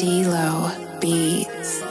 D-Lo Beats.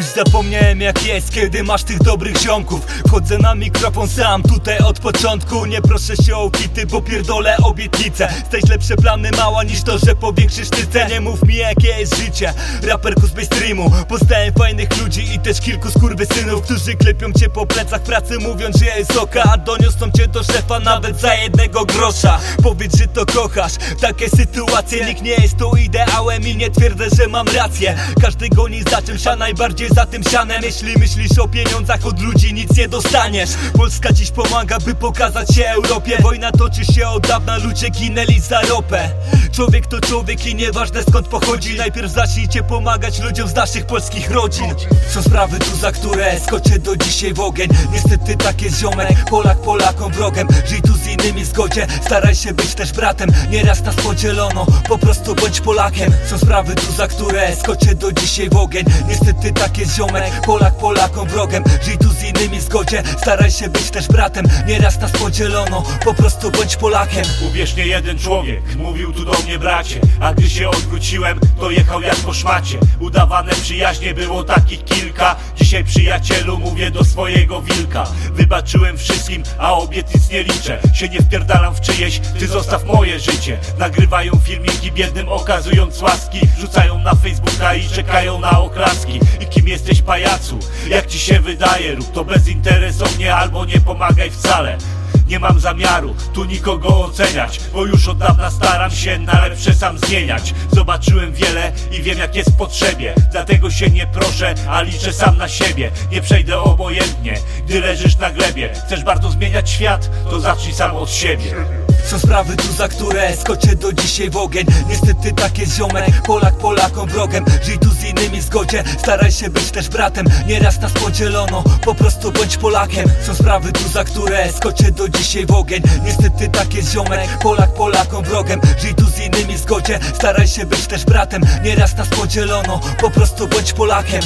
Zapomniałem jak jest, kiedy masz tych dobrych ziomków. Wchodzę na mikrofon sam, tutaj od początku. Nie proszę się o kity, bo pierdolę obietnice. Stać lepsze plany mała niż to, że powiększysz tyce. Nie mów mi jakie jest życie, raperku z mainstreamu Poznałem fajnych ludzi i też kilku skurwysynów Którzy klepią cię po plecach pracy mówiąc, że jest oka A doniosą cię do szefa nawet za jednego grosza. Powiedz, że to kochasz, takie sytuacje. Nikt nie jest tu ideałem i nie twierdzę, że mam rację. Każdy goni za czymś, a najbardziej za tym sianem Jeśli myślisz o pieniądzach od ludzi, nic nie dostaniesz. Polska dziś pomaga, by pokazać się Europie. Wojna toczy się od dawna, ludzie ginęli za ropę. Człowiek to człowiek i nieważne skąd pochodzi. Najpierw zacznijcie pomagać ludziom z naszych polskich rodzin. Są sprawy tu, za które skoczę do dzisiaj w ogień? Niestety tak jest ziomek, Polak Polakom wrogiem. Żyj tu z innymi w zgodzie, staraj się być też bratem. Nieraz nas podzielono, po prostu bądź Polakiem. Są sprawy tu, za które skoczę do dzisiaj w ogień? Niestety tak jest ziomek, Polak Polakom wrogiem Żyj tu z innymi w zgodzie, staraj się być też bratem Nieraz nas podzielono, po prostu bądź Polakiem. Uwierz, nie jeden człowiek mówił tu do mnie bracie. A gdy się odwróciłem, to jechał jak po szmacie. Udawane przyjaźnie było takich kilka. Dzisiaj przyjacielu mówię do swojego wilka. Wybaczyłem wszystkim, a obietnic nie liczę. Się nie wpierdalam w czyjeś, ty zostaw moje życie. Nagrywają filmiki biednym okazując łaski. Rzucają na Facebooka i czekają na oklaski. I kim jesteś pajacu? Jak ci się wydaje? Rób to bezinteresownie albo nie pomagaj wcale. Nie mam zamiaru tu nikogo oceniać Bo już od dawna staram się na lepsze sam zmieniać. Zobaczyłem wiele i wiem jak jest w potrzebie. Dlatego się nie proszę, a liczę sam na siebie. Nie przejdę obojętnie, gdy leżysz na glebie. Chcesz bardzo zmieniać świat, to zacznij sam od siebie są sprawy tu, za które skoczę do dzisiaj w ogień. Niestety tak jest ziomek, Polak Polakom wrogiem. Żyj tu z innymi w zgodzie, staraj się być też bratem. Nieraz nas podzielono, po prostu bądź Polakiem. Są sprawy tu, za które skoczę do dzisiaj w ogień. Niestety tak jest ziomek, Polak Polakom wrogiem. Żyj tu z innymi w zgodzie, staraj się być też bratem. Nieraz nas podzielono, po prostu bądź Polakiem